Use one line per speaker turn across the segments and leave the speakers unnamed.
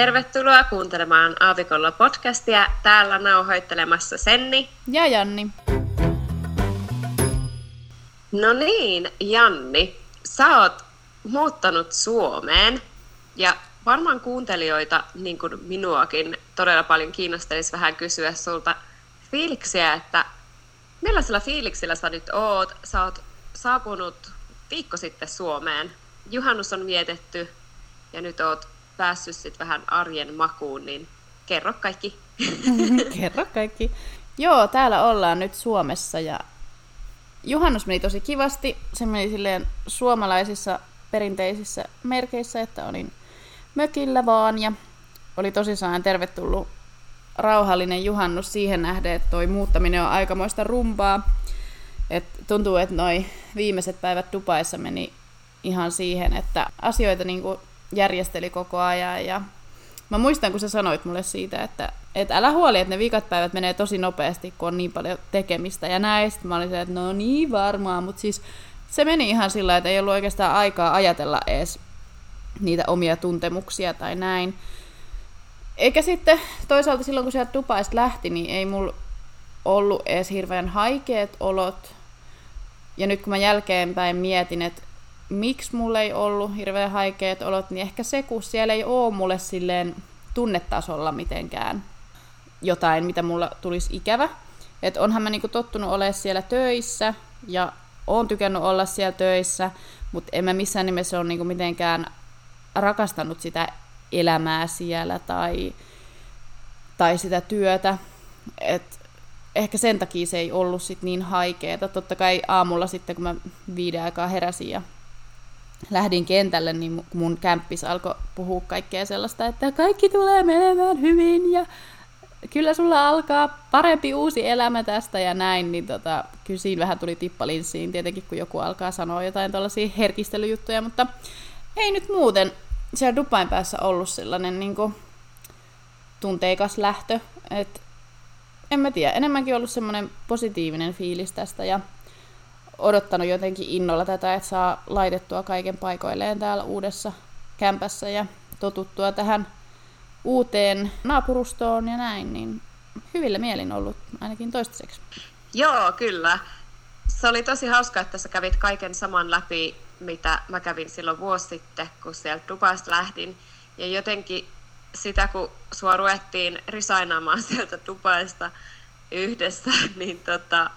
Tervetuloa kuuntelemaan Aavikolla podcastia. Täällä nauhoittelemassa Senni.
Ja Janni.
No niin, Janni. Sä oot muuttanut Suomeen ja varmaan kuuntelijoita, niin kuin minuakin, todella paljon kiinnostelisi vähän kysyä sulta fiiliksiä, että millaisella fiiliksillä sä nyt oot? Sä oot saapunut viikko sitten Suomeen. Juhannus on vietetty ja nyt oot päässyt sit vähän arjen makuun, niin kerro kaikki.
kerro kaikki. Joo, täällä ollaan nyt Suomessa ja juhannus meni tosi kivasti. Se meni silleen suomalaisissa perinteisissä merkeissä, että olin mökillä vaan ja oli tosissaan tervetullut rauhallinen juhannus siihen nähden, että toi muuttaminen on aikamoista rumpaa. Et tuntuu, että noi viimeiset päivät Dubaissa meni ihan siihen, että asioita niinku järjesteli koko ajan ja mä muistan, kun sä sanoit mulle siitä, että, että älä huoli, että ne viikat päivät menee tosi nopeasti, kun on niin paljon tekemistä ja näin. Sitten mä olin se, että no niin varmaan, mutta siis se meni ihan sillä että ei ollut oikeastaan aikaa ajatella edes niitä omia tuntemuksia tai näin. Eikä sitten toisaalta silloin, kun sieltä Dubaista lähti, niin ei mulla ollut edes hirveän haikeet olot. Ja nyt kun mä jälkeenpäin mietin, että miksi mulla ei ollut hirveän haikeet olot, niin ehkä se, kun siellä ei ole mulle silleen tunnetasolla mitenkään jotain, mitä mulla tulisi ikävä. että onhan mä niinku tottunut olemaan siellä töissä ja oon tykännyt olla siellä töissä, mutta en mä missään nimessä ole niinku mitenkään rakastanut sitä elämää siellä tai, tai sitä työtä. Et ehkä sen takia se ei ollut sit niin haikeeta. Totta kai aamulla sitten, kun mä viiden aikaa heräsin ja lähdin kentälle, niin mun kämppis alkoi puhua kaikkea sellaista, että kaikki tulee menemään hyvin ja kyllä sulla alkaa parempi uusi elämä tästä ja näin, niin tota, kyllä siinä vähän tuli tippalinssiin tietenkin, kun joku alkaa sanoa jotain tällaisia herkistelyjuttuja, mutta ei nyt muuten siellä Dubain päässä ollut sellainen niin kuin, tunteikas lähtö, että en mä tiedä, enemmänkin ollut semmoinen positiivinen fiilis tästä ja odottanut jotenkin innolla tätä, että saa laitettua kaiken paikoilleen täällä uudessa kämpässä ja totuttua tähän uuteen naapurustoon ja näin, niin hyvillä mielin ollut ainakin toistaiseksi.
Joo, kyllä. Se oli tosi hauska, että sä kävit kaiken saman läpi, mitä mä kävin silloin vuosi sitten, kun sieltä Dubaista lähdin. Ja jotenkin sitä, kun sua ruvettiin risainaamaan sieltä Dubaista yhdessä, niin tota,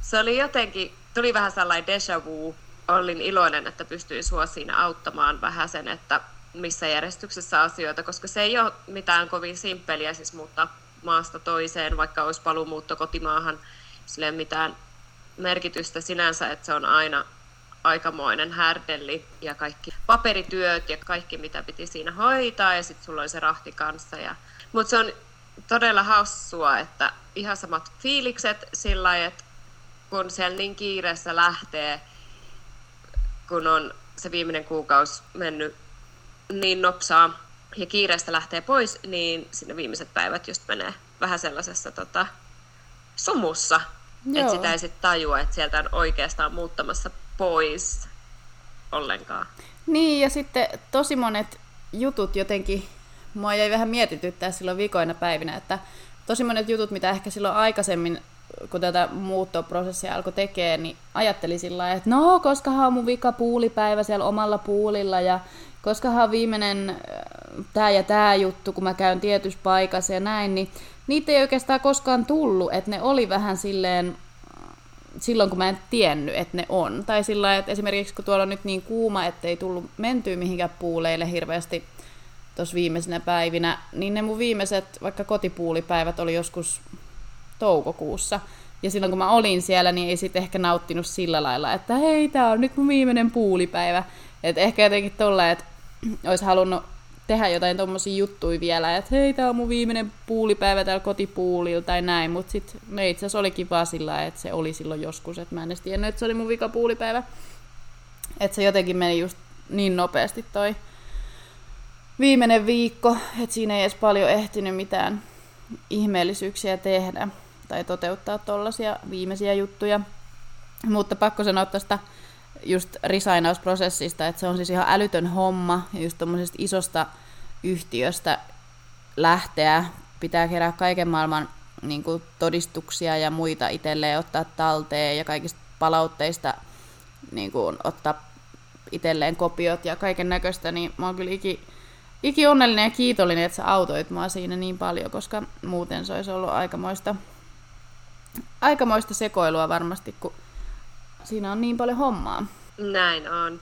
se oli jotenkin tuli vähän sellainen deja vu. Olin iloinen, että pystyin sua siinä auttamaan vähän sen, että missä järjestyksessä asioita, koska se ei ole mitään kovin simppeliä siis muuttaa maasta toiseen, vaikka olisi paluumuutto kotimaahan, sillä ei mitään merkitystä sinänsä, että se on aina aikamoinen härdelli ja kaikki paperityöt ja kaikki, mitä piti siinä hoitaa ja sitten sulla oli se rahti kanssa. Ja... Mutta se on todella hassua, että ihan samat fiilikset sillä että kun siellä niin kiireessä lähtee, kun on se viimeinen kuukausi mennyt niin nopsaa ja kiireestä lähtee pois, niin sinne viimeiset päivät just menee vähän sellaisessa tota, sumussa, että sitä ei sitten tajua, että sieltä on oikeastaan muuttamassa pois ollenkaan.
Niin, ja sitten tosi monet jutut jotenkin, mua jäi vähän mietityttää silloin vikoina päivinä, että tosi monet jutut, mitä ehkä silloin aikaisemmin kun tätä muuttoprosessia alkoi tekemään, niin ajatteli sillä että no, koskahan on mun vika puulipäivä siellä omalla puulilla ja koskahan on viimeinen äh, tämä ja tämä juttu, kun mä käyn tietyssä paikassa ja näin, niin niitä ei oikeastaan koskaan tullut, että ne oli vähän silleen, silloin kun mä en tiennyt, että ne on. Tai sillä että esimerkiksi kun tuolla on nyt niin kuuma, ettei tullut mentyä mihinkään puuleille hirveästi tuossa viimeisenä päivinä, niin ne mun viimeiset vaikka kotipuulipäivät oli joskus toukokuussa. Ja silloin kun mä olin siellä, niin ei sitten ehkä nauttinut sillä lailla, että hei, tää on nyt mun viimeinen puulipäivä. Että ehkä jotenkin tolle, että olisi halunnut tehdä jotain tommosia juttuja vielä, että hei, tää on mun viimeinen puulipäivä täällä kotipuulilla tai näin, mutta sitten no itse asiassa oli kiva sillä että se oli silloin joskus, että mä en edes tiennyt, että se oli mun vika puulipäivä. Että se jotenkin meni just niin nopeasti toi viimeinen viikko, että siinä ei edes paljon ehtinyt mitään ihmeellisyyksiä tehdä tai toteuttaa tuollaisia viimeisiä juttuja. Mutta pakko sanoa tuosta just risainausprosessista, että se on siis ihan älytön homma, just tuommoisesta isosta yhtiöstä lähteä. Pitää kerää kaiken maailman niin kuin, todistuksia ja muita itselleen ottaa talteen ja kaikista palautteista niin kuin, ottaa itselleen kopiot ja kaiken näköistä, niin mä oon kyllä iki, iki onnellinen ja kiitollinen, että sä autoit mua siinä niin paljon, koska muuten se olisi ollut aikamoista, aikamoista sekoilua varmasti, kun siinä on niin paljon hommaa.
Näin on.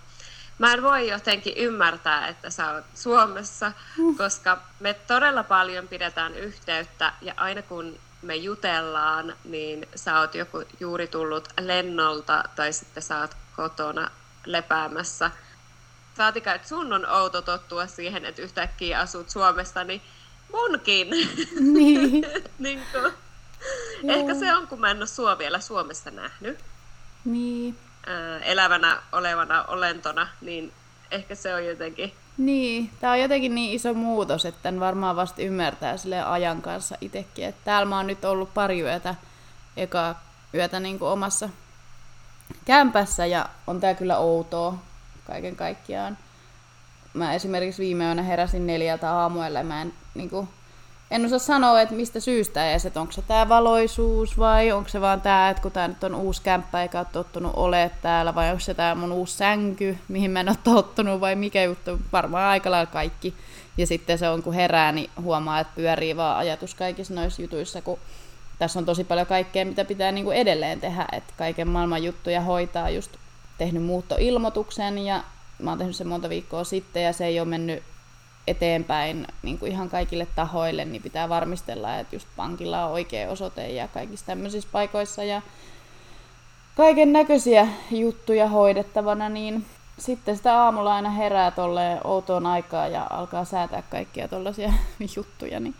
Mä en voi jotenkin ymmärtää, että sä oot Suomessa, mm. koska me todella paljon pidetään yhteyttä ja aina kun me jutellaan, niin sä oot joku juuri tullut lennolta tai sitten sä oot kotona lepäämässä. Saatika, että sun on outo tottua siihen, että yhtäkkiä asut Suomessa, niin munkin. Niin. niin kuin, ehkä se on, kun mä en ole sua vielä Suomessa nähnyt.
Niin.
elävänä olevana olentona, niin ehkä se on jotenkin...
Niin, tämä on jotenkin niin iso muutos, että tämän varmaan vasta ymmärtää sille ajan kanssa itsekin. Että täällä mä oon nyt ollut pari yötä, eka yötä niin kuin omassa kämpässä ja on tää kyllä outoa kaiken kaikkiaan. Mä esimerkiksi viime yönä heräsin neljältä aamuella ja mä en, niin kuin, en osaa sanoa, että mistä syystä edes, että onko se tää valoisuus vai onko se vaan tää, että kun tää nyt on uusi kämppä eikä ole tottunut ole täällä vai onko se tää mun uusi sänky, mihin mä en ole tottunut vai mikä juttu, varmaan aika lailla kaikki. Ja sitten se on, kun herää, niin huomaa, että pyörii vaan ajatus kaikissa noissa jutuissa, kun tässä on tosi paljon kaikkea, mitä pitää niin kuin edelleen tehdä, että kaiken maailman juttuja hoitaa, just tehnyt muuttoilmoituksen ja mä oon tehnyt sen monta viikkoa sitten ja se ei ole mennyt eteenpäin niin kuin ihan kaikille tahoille, niin pitää varmistella, että just pankilla on oikea osoite ja kaikissa tämmöisissä paikoissa ja kaiken näköisiä juttuja hoidettavana, niin sitten sitä aamulla aina herää tolle outoon aikaa ja alkaa säätää kaikkia tollaisia juttuja, niin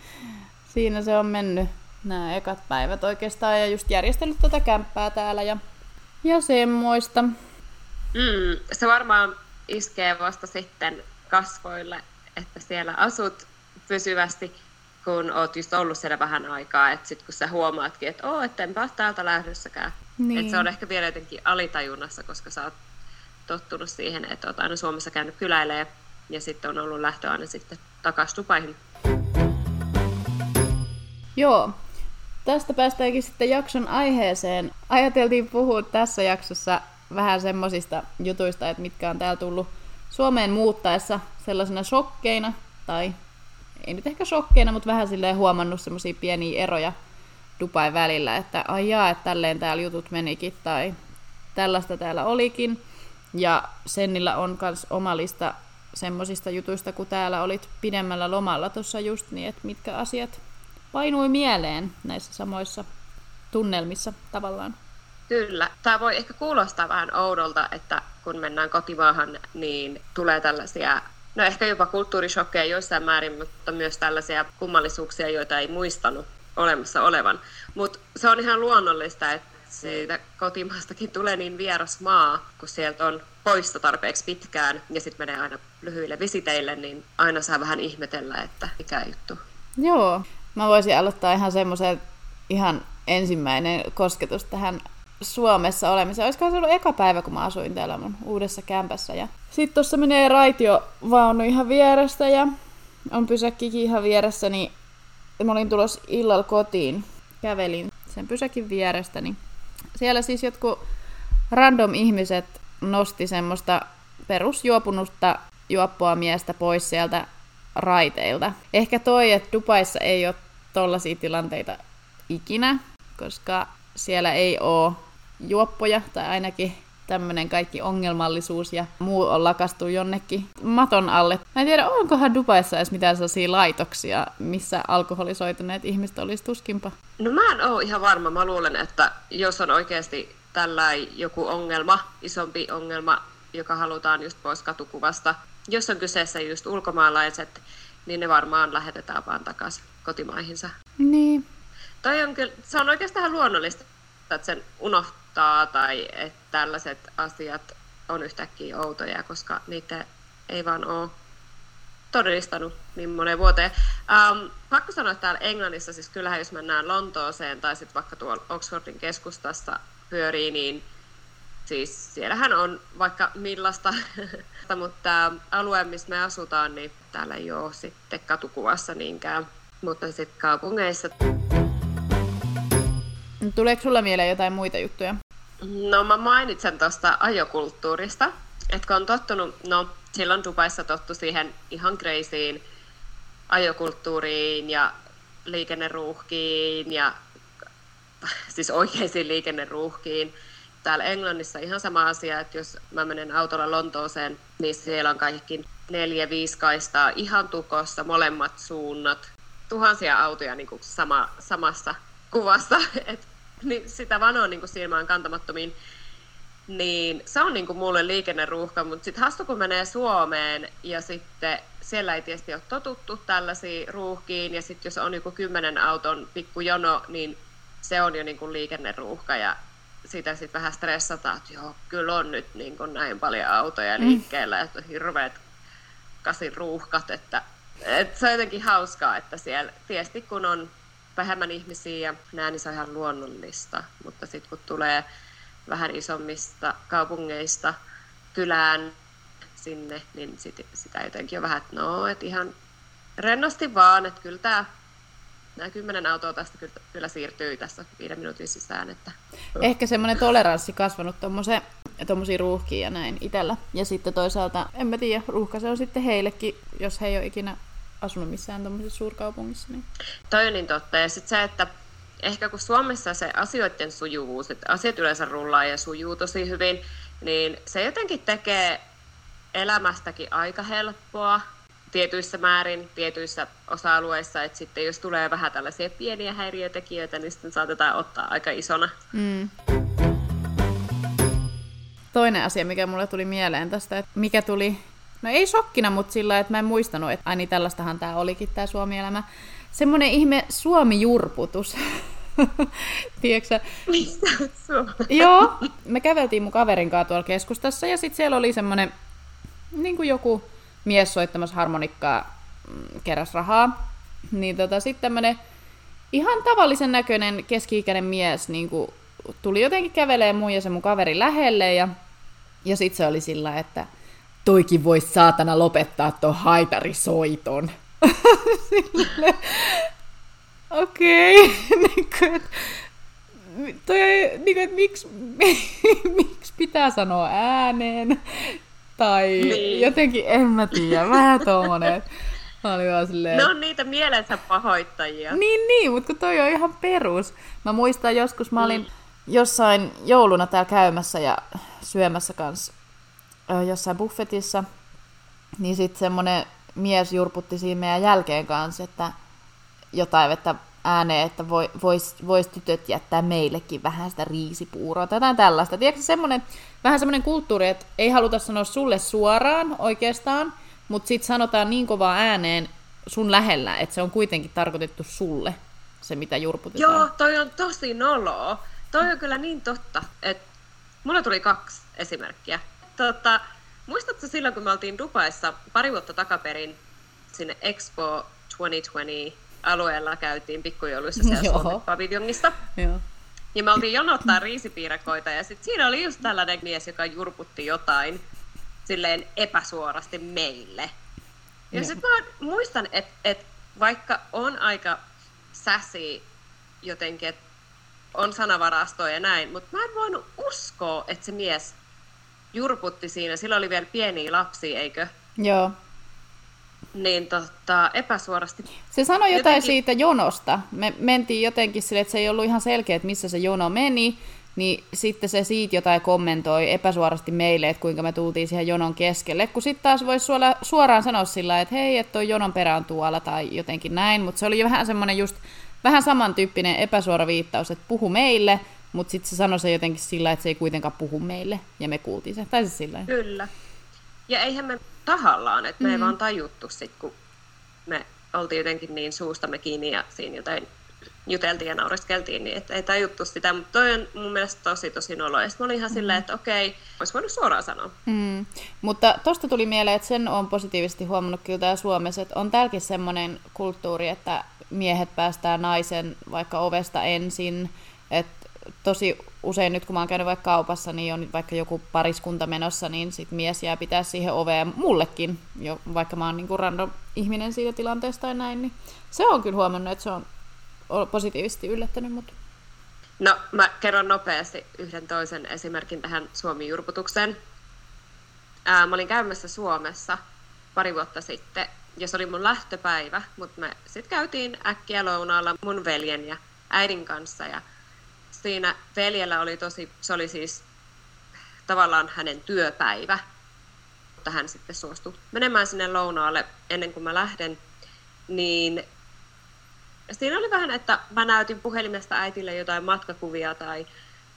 siinä se on mennyt nämä ekat päivät oikeastaan ja just järjestellyt tätä kämppää täällä ja, ja semmoista.
Mm, se varmaan iskee vasta sitten kasvoille, että siellä asut pysyvästi, kun oot just ollut siellä vähän aikaa, että sitten kun sä huomaatkin, että oo, että enpä ole täältä lähdössäkään. Niin. Että se on ehkä vielä jotenkin alitajunnassa, koska sä oot tottunut siihen, että oot aina Suomessa käynyt kyläilee ja sitten on ollut lähtö aina sitten takaisin Dubaihin.
Joo, tästä päästäänkin sitten jakson aiheeseen. Ajateltiin puhua tässä jaksossa vähän semmosista jutuista, että mitkä on täällä tullut Suomeen muuttaessa sellaisena shokkeina, tai ei nyt ehkä shokkeina, mutta vähän silleen huomannut semmoisia pieniä eroja Dubai välillä, että ai jaa, että tälleen täällä jutut menikin, tai tällaista täällä olikin. Ja Sennillä on myös oma lista semmoisista jutuista, kun täällä olit pidemmällä lomalla tuossa just niin, että mitkä asiat painui mieleen näissä samoissa tunnelmissa tavallaan.
Kyllä. Tämä voi ehkä kuulostaa vähän oudolta, että kun mennään kotimaahan, niin tulee tällaisia, no ehkä jopa kulttuurishokkeja joissain määrin, mutta myös tällaisia kummallisuuksia, joita ei muistanut olemassa olevan. Mutta se on ihan luonnollista, että siitä kotimaastakin tulee niin vieras maa, kun sieltä on poissa tarpeeksi pitkään ja sitten menee aina lyhyille visiteille, niin aina saa vähän ihmetellä, että mikä juttu.
Joo, Mä voisin aloittaa ihan semmoisen ihan ensimmäinen kosketus tähän Suomessa olemiseen. Olisiko se ollut eka päivä, kun mä asuin täällä mun uudessa kämpässä. Ja sitten tuossa menee vaunu ihan vierestä ja on pysäkkikin ihan vieressä, niin mä olin tulos illalla kotiin. Kävelin sen pysäkin vierestä, niin siellä siis jotkut random ihmiset nosti semmoista perusjuopunutta juoppoa miestä pois sieltä raiteilta. Ehkä toi, että Dubaissa ei ole tollaisia tilanteita ikinä, koska siellä ei ole juoppoja, tai ainakin tämmöinen kaikki ongelmallisuus ja muu on lakastu jonnekin maton alle. Mä en tiedä, onkohan Dubaissa edes mitään sellaisia laitoksia, missä alkoholisoituneet ihmiset olisi tuskinpa.
No mä en ole ihan varma. Mä luulen, että jos on oikeasti tällä joku ongelma, isompi ongelma, joka halutaan just pois katukuvasta, jos on kyseessä just ulkomaalaiset, niin ne varmaan lähetetään vaan takaisin kotimaihinsa.
Niin.
Toi on kyllä, se on oikeastaan luonnollista, että sen unohtaa tai että tällaiset asiat on yhtäkkiä outoja, koska niitä ei vaan ole todellistanut niin moneen vuoteen. Um, pakko sanoa, että täällä Englannissa, siis kyllähän jos mennään Lontooseen tai sitten vaikka tuolla Oxfordin keskustassa pyörii, niin siis siellähän on vaikka millaista, mutta alue, missä me asutaan, niin täällä ei ole sitten katukuvassa niinkään Mutta sitten kaupungeissa...
Tuleeko sulla mieleen jotain muita juttuja?
No mä mainitsen tuosta ajokulttuurista, että kun on tottunut, no silloin Dubaissa tottu siihen ihan kreisiin ajokulttuuriin ja liikenneruuhkiin ja siis oikeisiin liikenneruuhkiin. Täällä Englannissa ihan sama asia, että jos mä menen autolla Lontooseen, niin siellä on kaikki neljä, viisi kaistaa ihan tukossa, molemmat suunnat, tuhansia autoja niin kuin sama, samassa kuvassa, et, niin sitä vaan on niin kuin silmään kantamattomiin. Niin se on niin kuin mulle liikenneruuhka, mutta sitten hastu kun menee Suomeen ja sitten siellä ei tietysti ole totuttu tällaisiin ruuhkiin ja sitten jos on joku kymmenen auton pikkujono, niin se on jo niin kuin liikenneruuhka ja sitä sitten vähän stressataan, että joo, kyllä on nyt niin kuin näin paljon autoja mm. liikkeellä, mm. että hirveät kasin ruuhkat, että, että se on jotenkin hauskaa, että siellä tietysti kun on vähemmän ihmisiä ja näin, niin se on ihan luonnollista, mutta sitten kun tulee vähän isommista kaupungeista kylään sinne, niin sit, sitä jotenkin on vähän, että no, että ihan rennosti vaan, että kyllä tämä nämä kymmenen autoa tästä kyllä, kyllä siirtyy tässä viiden minuutin sisään. Että...
Ehkä semmoinen toleranssi kasvanut tuommoisiin ruuhkiin ja näin itsellä. Ja sitten toisaalta, en mä tiedä, ruuhka se on sitten heillekin, jos he ei ole ikinä asunut missään tuommoisessa suurkaupungissa. Niin.
Toi on niin totta. Ja sitten se, että ehkä kun Suomessa se asioiden sujuvuus, että asiat yleensä rullaa ja sujuu tosi hyvin, niin se jotenkin tekee elämästäkin aika helppoa tietyissä määrin, tietyissä osa-alueissa, että sitten jos tulee vähän tällaisia pieniä häiriötekijöitä, niin sitten saatetaan ottaa aika isona. Mm.
Toinen asia, mikä mulle tuli mieleen tästä, että mikä tuli, no ei shokkina, mutta sillä että mä en muistanut, että aini tällaistahan tämä olikin tämä Suomi-elämä. Semmoinen ihme Suomi-jurputus. Tiedätkö? Joo, me käveltiin mun kaverin kanssa tuolla keskustassa ja sitten siellä oli semmoinen niin kuin joku mies soittamassa harmonikkaa mm, keräs rahaa. Niin tota, sitten tämmönen ihan tavallisen näköinen keski-ikäinen mies niin kuin, tuli jotenkin kävelee mun ja se mun kaveri lähelle ja, ja sitten se oli sillä, että toikin voisi saatana lopettaa tuon haitarisoiton. Okei. Okay. niin toi, niin kuin, että miksi, miksi pitää sanoa ääneen? Tai niin. jotenkin, en mä tiedä, vähän tommonen. Mä olin vaan silleen...
Ne on niitä mielensä pahoittajia.
Niin, niin, mutta kun toi on ihan perus. Mä muistan joskus, mä olin mm. jossain jouluna täällä käymässä ja syömässä kanssa jossain buffetissa. Niin sitten semmonen mies jurputti siinä meidän jälkeen kanssa, että jotain, että ääneen, että voi, vois, vois tytöt jättää meillekin vähän sitä riisipuuroa tai jotain tällaista. Tiedätkö, semmoinen, vähän semmoinen kulttuuri, että ei haluta sanoa sulle suoraan oikeastaan, mutta sitten sanotaan niin kovaa ääneen sun lähellä, että se on kuitenkin tarkoitettu sulle, se mitä jurputetaan.
Joo, toi on tosi noloa. Toi on kyllä niin totta, että mulla tuli kaksi esimerkkiä. Tota, muistatko silloin, kun me oltiin Dubaissa pari vuotta takaperin sinne Expo 2020 alueella käytiin pikkujouluissa siellä Suomen paviljongista. Joo. Ja me oltiin jonottaa riisipiirakoita ja sitten siinä oli just tällainen mies, joka jurputti jotain silleen epäsuorasti meille. Ja sitten mä muistan, että et vaikka on aika säsi jotenkin, että on sanavarastoa ja näin, mutta mä en voinut uskoa, että se mies jurputti siinä. Sillä oli vielä pieniä lapsia, eikö?
Joo
niin tota, epäsuorasti.
Se sanoi jotain jotenkin... siitä jonosta. Me mentiin jotenkin sille, että se ei ollut ihan selkeä, että missä se jono meni, niin sitten se siitä jotain kommentoi epäsuorasti meille, että kuinka me tultiin siihen jonon keskelle. Kun sitten taas voisi suoraan sanoa sillä, että hei, että toi jonon perä on tuolla tai jotenkin näin, mutta se oli vähän semmoinen just vähän samantyyppinen epäsuora viittaus, että puhu meille, mutta sitten se sanoi se jotenkin sillä, että se ei kuitenkaan puhu meille, ja me kuultiin se. Tai siis sillä
Kyllä. Ja eihän me tahallaan, että me mm. ei vaan tajuttu sit, kun me oltiin jotenkin niin suustamme kiinni ja siinä jotain juteltiin ja naureskeltiin, niin että ei tajuttu sitä, mutta toi on mun mielestä tosi tosi nolo. Ja mä olin ihan mm. silleen, että okei, olisi voinut suoraan sanoa.
Mm. Mutta tosta tuli mieleen, että sen on positiivisesti huomannut kyllä täällä Suomessa, että on täälläkin semmoinen kulttuuri, että miehet päästää naisen vaikka ovesta ensin, että tosi usein nyt kun mä oon käynyt vaikka kaupassa, niin on vaikka joku pariskunta menossa, niin sit mies jää pitää siihen oveen mullekin, jo, vaikka mä oon niinku random ihminen siitä tilanteesta tai näin, niin se on kyllä huomannut, että se on positiivisesti yllättänyt mut.
No, mä kerron nopeasti yhden toisen esimerkin tähän Suomi-jurputukseen. Ää, mä olin käymässä Suomessa pari vuotta sitten, ja se oli mun lähtöpäivä, mutta me sitten käytiin äkkiä lounaalla mun veljen ja äidin kanssa, ja siinä veljellä oli tosi, se oli siis tavallaan hänen työpäivä, mutta hän sitten suostui menemään sinne lounaalle ennen kuin mä lähden, niin siinä oli vähän, että mä näytin puhelimesta äitille jotain matkakuvia tai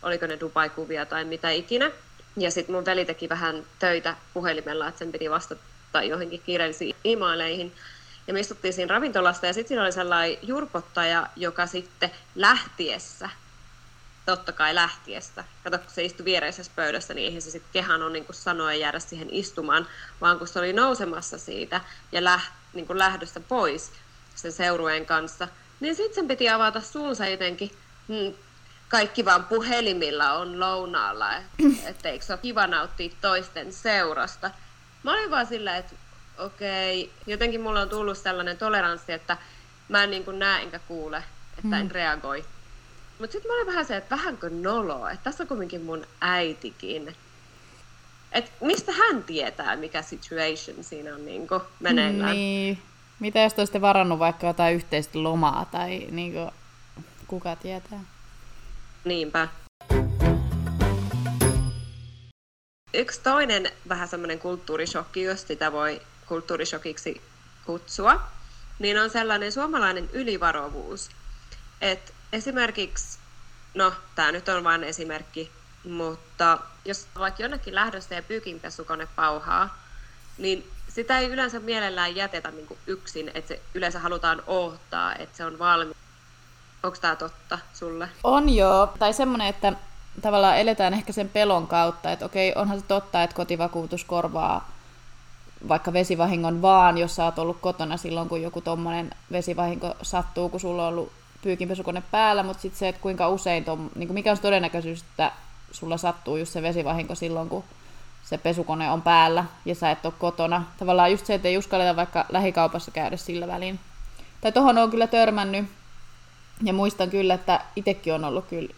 oliko ne Dubai-kuvia tai mitä ikinä. Ja sitten mun veli teki vähän töitä puhelimella, että sen piti vastata johonkin kiireellisiin e-maileihin. Ja me istuttiin siinä ravintolassa ja sitten siinä oli sellainen jurpottaja, joka sitten lähtiessä, totta kai lähtiessä, kato kun se istui viereisessä pöydässä, niin eihän se sitten kehan on niin kuin sanoa jäädä siihen istumaan, vaan kun se oli nousemassa siitä ja läht, niin kuin lähdössä pois sen seurueen kanssa, niin sitten sen piti avata suunsa jotenkin. Hmm, kaikki vaan puhelimilla on lounaalla, että eikö se ole kiva nauttia toisten seurasta. Mä olin vaan sillä, että okei, okay. jotenkin mulla on tullut sellainen toleranssi, että mä en niin kuin näe enkä kuule, että en mm. reagoi. Mutta sitten mä olin vähän se, että vähänkö nolo, että tässä on kuitenkin mun äitikin. Et mistä hän tietää, mikä situation siinä on niin meneillään.
Niin. Mitä jos olisitte varannut vaikka jotain yhteistä lomaa tai niin kuin, kuka tietää?
Niinpä. Yksi toinen vähän semmoinen kulttuurishokki, jos sitä voi kulttuurishokiksi kutsua, niin on sellainen suomalainen ylivarovuus. Et esimerkiksi, no tämä nyt on vain esimerkki, mutta jos vaikka jonnekin lähdössä ja pyykinpesukone pauhaa, niin sitä ei yleensä mielellään jätetä niin yksin, että se yleensä halutaan ohtaa, että se on valmis. Onko tämä totta sulle?
On joo. Tai semmoinen, että tavallaan eletään ehkä sen pelon kautta, että okei, onhan se totta, että kotivakuutus korvaa vaikka vesivahingon vaan, jos sä oot ollut kotona silloin, kun joku tommonen vesivahinko sattuu, kun sulla on ollut pyykinpesukone päällä, mutta sitten se, että kuinka usein, tom, niin kuin mikä on se todennäköisyys, että sulla sattuu just se vesivahinko silloin, kun se pesukone on päällä ja sä et ole kotona. Tavallaan just se, että ei uskalleta vaikka lähikaupassa käydä sillä välin. Tai tohon on kyllä törmännyt. Ja muistan kyllä, että itsekin on ollut kyllä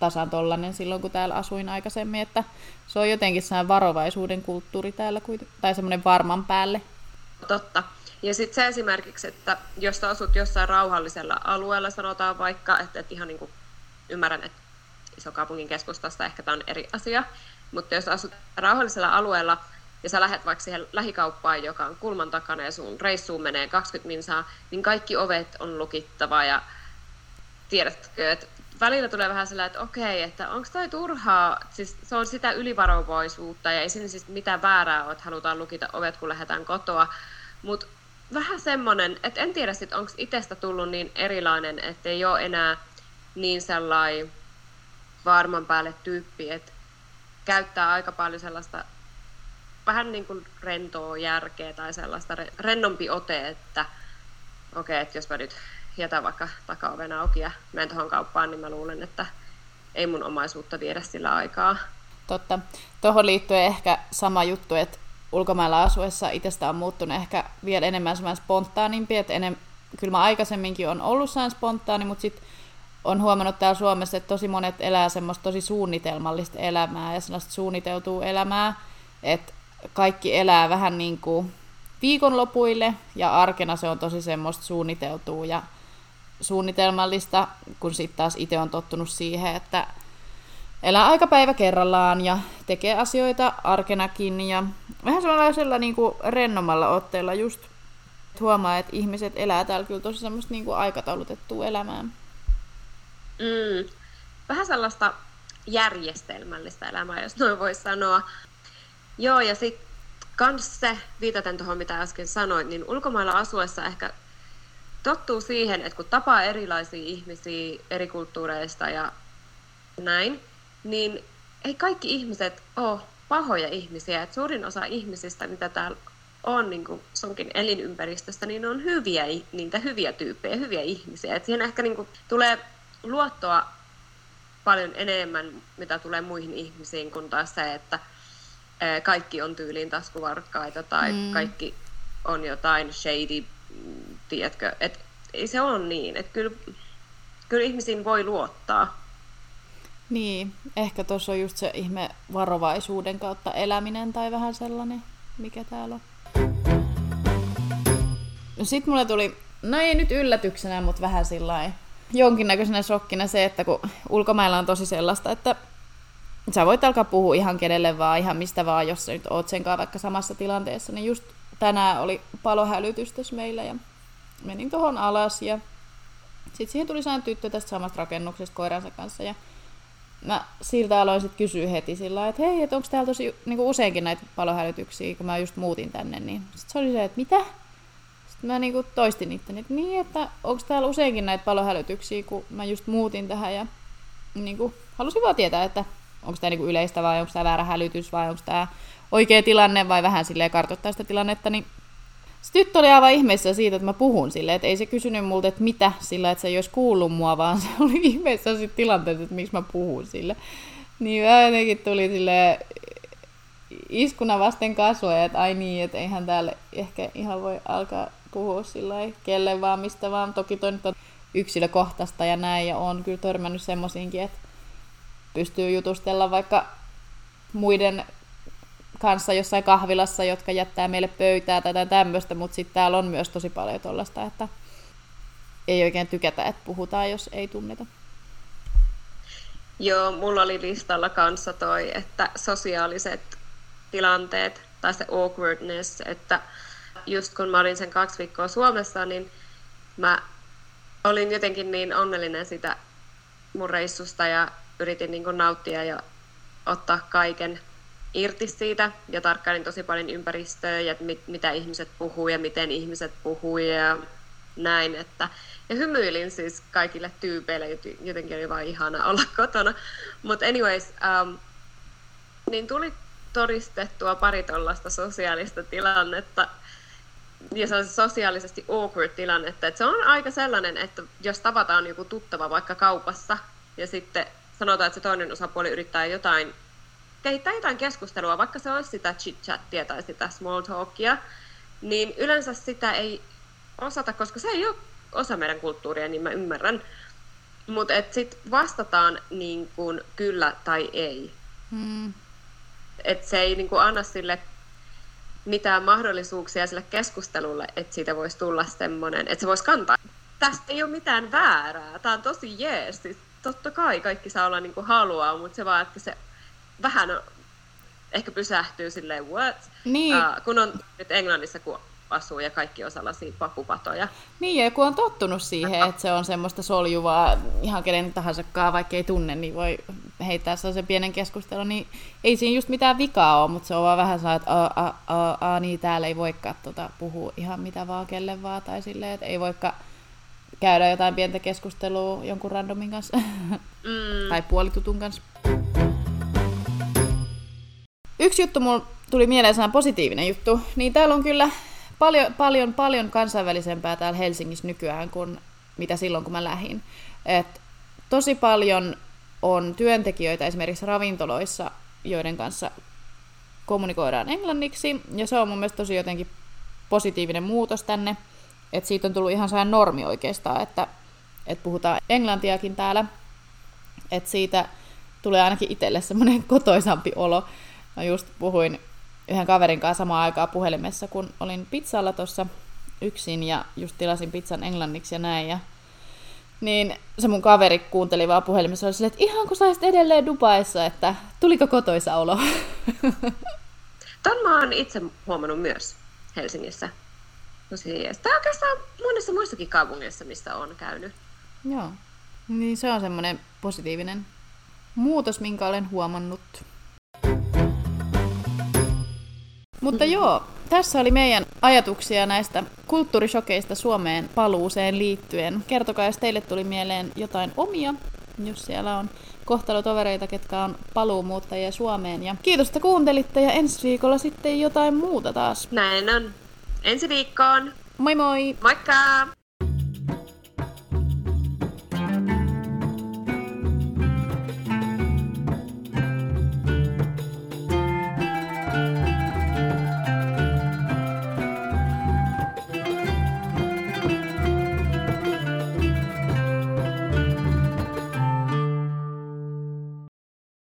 tasan tollanen silloin, kun täällä asuin aikaisemmin, että se on jotenkin sellainen varovaisuuden kulttuuri täällä, tai semmoinen varman päälle.
Totta. Ja sitten se esimerkiksi, että jos sä asut jossain rauhallisella alueella, sanotaan vaikka, että, että ihan niin kuin ymmärrän, että iso kaupungin keskustasta ehkä tämä on eri asia, mutta jos asut rauhallisella alueella ja sä lähdet vaikka siihen lähikauppaan, joka on kulman takana ja sun reissuun menee 20 minsaa, niin kaikki ovet on lukittava ja tiedätkö, että välillä tulee vähän sellainen, että okei, että onko toi turhaa, siis se on sitä ylivarovaisuutta ja ei siinä siis mitään väärää ole, että halutaan lukita ovet, kun lähdetään kotoa, mutta vähän semmoinen, että en tiedä sitten, onko itsestä tullut niin erilainen, että ei ole enää niin sellainen varman päälle tyyppi, että käyttää aika paljon sellaista vähän niin kuin rentoa järkeä tai sellaista rennompi ote, että okei, okay, että jos mä nyt jätän vaikka takaoven auki ja menen tuohon kauppaan, niin mä luulen, että ei mun omaisuutta viedä sillä aikaa.
Totta. Tuohon liittyen ehkä sama juttu, että ulkomailla asuessa itsestä on muuttunut ehkä vielä enemmän semmoinen spontaanimpi, että enem, kyllä mä aikaisemminkin on ollut sellainen spontaani, mutta sitten on huomannut täällä Suomessa, että tosi monet elää semmoista tosi suunnitelmallista elämää ja sellaista suunniteltua elämää, että kaikki elää vähän niin kuin viikonlopuille ja arkena se on tosi semmoista suunniteltua ja suunnitelmallista, kun sitten taas itse on tottunut siihen, että elää aika päivä kerrallaan ja tekee asioita arkenakin ja vähän sellaisella niin kuin rennommalla otteella just huomaa, että ihmiset elää täällä kyllä tosi semmoista niin kuin aikataulutettua elämää.
Mm, vähän sellaista järjestelmällistä elämää, jos noin voi sanoa. Joo, ja sitten kans se, viitaten tuohon mitä äsken sanoin, niin ulkomailla asuessa ehkä tottuu siihen, että kun tapaa erilaisia ihmisiä eri kulttuureista ja näin, niin ei kaikki ihmiset ole pahoja ihmisiä. Et suurin osa ihmisistä, mitä täällä on niin kuin sunkin elinympäristöstä, niin on hyviä, niitä hyviä tyyppejä, hyviä ihmisiä. Et siihen ehkä niin kuin tulee luottoa paljon enemmän, mitä tulee muihin ihmisiin, kuin taas se, että kaikki on tyyliin taskuvarkkaita tai mm. kaikki on jotain shady, tiedätkö, että ei se ole niin, että kyllä, kyllä ihmisiin voi luottaa.
Niin, ehkä tuossa on just se ihme varovaisuuden kautta eläminen tai vähän sellainen, mikä täällä on. No mulle tuli, no ei nyt yllätyksenä, mutta vähän sillä jonkinnäköisenä shokkina se, että kun ulkomailla on tosi sellaista, että sä voit alkaa puhua ihan kenelle vaan, ihan mistä vaan, jos sä nyt oot senkaan vaikka samassa tilanteessa, niin just tänään oli palohälytys tässä meillä ja menin tuohon alas ja sitten siihen tuli sellainen tyttö tästä samasta rakennuksesta koiransa kanssa ja mä siltä aloin sitten kysyä heti sillä että hei, että onko täällä tosi niin useinkin näitä palohälytyksiä, kun mä just muutin tänne, niin sitten se oli se, että mitä? Sitten mä niinku toistin niitä, että niin, että onko täällä useinkin näitä palohälytyksiä, kun mä just muutin tähän ja niinku, halusin vaan tietää, että onko tämä niinku yleistä vai onko tämä väärä hälytys vai onko tämä oikea tilanne vai vähän silleen kartoittaa sitä tilannetta, niin se tyttö oli aivan ihmeessä siitä, että mä puhun sille, että ei se kysynyt multa, että mitä sillä, että se ei olisi kuullut mua, vaan se oli ihmeessä siitä tilanteessa, että miksi mä puhun sille. Niin mä jotenkin tuli sille iskuna vasten kasvoja, että ai niin, että eihän täällä ehkä ihan voi alkaa puhua sillä kelle vaan mistä vaan. Toki toi nyt on yksilökohtaista ja näin, ja on kyllä törmännyt semmoisiinkin, että pystyy jutustella vaikka muiden kanssa jossain kahvilassa, jotka jättää meille pöytää tai tämmöistä, mutta sitten täällä on myös tosi paljon tuollaista, että ei oikein tykätä, että puhutaan, jos ei tunneta.
Joo, mulla oli listalla kanssa toi, että sosiaaliset tilanteet tai se awkwardness, että just kun mä olin sen kaksi viikkoa Suomessa, niin mä olin jotenkin niin onnellinen sitä mun reissusta ja yritin niin nauttia ja ottaa kaiken irti siitä ja tarkkailin tosi paljon ympäristöä ja mit, mitä ihmiset puhuu ja miten ihmiset puhuu ja näin. Että, ja hymyilin siis kaikille tyypeille, jotenkin oli vain ihana olla kotona. Mutta anyways, um, niin tuli todistettua pari tuollaista sosiaalista tilannetta, ja se on sosiaalisesti awkward tilannetta. Että se on aika sellainen, että jos tavataan joku tuttava vaikka kaupassa, ja sitten sanotaan, että se toinen osapuoli yrittää jotain kehittää jotain keskustelua, vaikka se olisi sitä chit-chattia tai sitä small talkia, niin yleensä sitä ei osata, koska se ei ole osa meidän kulttuuria, niin mä ymmärrän. Mutta sitten vastataan niin kuin kyllä tai ei. Hmm. Et se ei niin kuin anna sille mitään mahdollisuuksia sille keskustelulle, että siitä voisi tulla semmoinen, että se voisi kantaa. Tästä ei ole mitään väärää. Tämä on tosi jees. Siis totta kai kaikki saa olla niin kuin haluaa, mutta se vaan, että se vähän ehkä pysähtyy silleen, what? Niin. Uh, kun on nyt Englannissa, kun asuu ja kaikki on sellaisia pakupatoja.
Niin, ja kun on tottunut siihen, että se on semmoista soljuvaa ihan kenen tahansa, vaikka ei tunne, niin voi heittää sellaisen pienen keskustelun, niin ei siinä just mitään vikaa ole, mutta se on vaan vähän sellainen, että a, a, a, a, niin täällä ei voikaan tota, puhua ihan mitä vaan kelle vaan, tai silleen, että ei voikaan käydä jotain pientä keskustelua jonkun randomin kanssa, mm. tai puolitutun kanssa. Yksi juttu mulla tuli mieleen sellainen positiivinen juttu, niin täällä on kyllä paljon, paljon, paljon kansainvälisempää täällä Helsingissä nykyään kuin mitä silloin, kun mä lähdin. Et tosi paljon on työntekijöitä esimerkiksi ravintoloissa, joiden kanssa kommunikoidaan englanniksi, ja se on mun mielestä tosi jotenkin positiivinen muutos tänne, että siitä on tullut ihan sellainen normi oikeastaan, että, että puhutaan englantiakin täällä, että siitä tulee ainakin itselle semmoinen kotoisampi olo, Mä just puhuin yhden kaverin kanssa samaan aikaan puhelimessa, kun olin pizzalla tuossa yksin ja just tilasin pizzan englanniksi ja näin. Ja niin se mun kaveri kuunteli vaan puhelimessa, oli silleen, että ihan kun saisit edelleen Dubaissa, että tuliko kotoisa olo?
Ton mä oon itse huomannut myös Helsingissä. Tosi jees. Tai oikeastaan monessa muissakin kaupungeissa, missä on käynyt.
Joo. Niin se on semmoinen positiivinen muutos, minkä olen huomannut. Mutta joo, tässä oli meidän ajatuksia näistä kulttuurishokeista Suomeen paluuseen liittyen. Kertokaa, jos teille tuli mieleen jotain omia, jos siellä on kohtalotovereita, ketkä on paluumuuttajia Suomeen. Ja kiitos, että kuuntelitte ja ensi viikolla sitten jotain muuta taas.
Näin on. Ensi viikkoon.
Moi moi!
Moikka!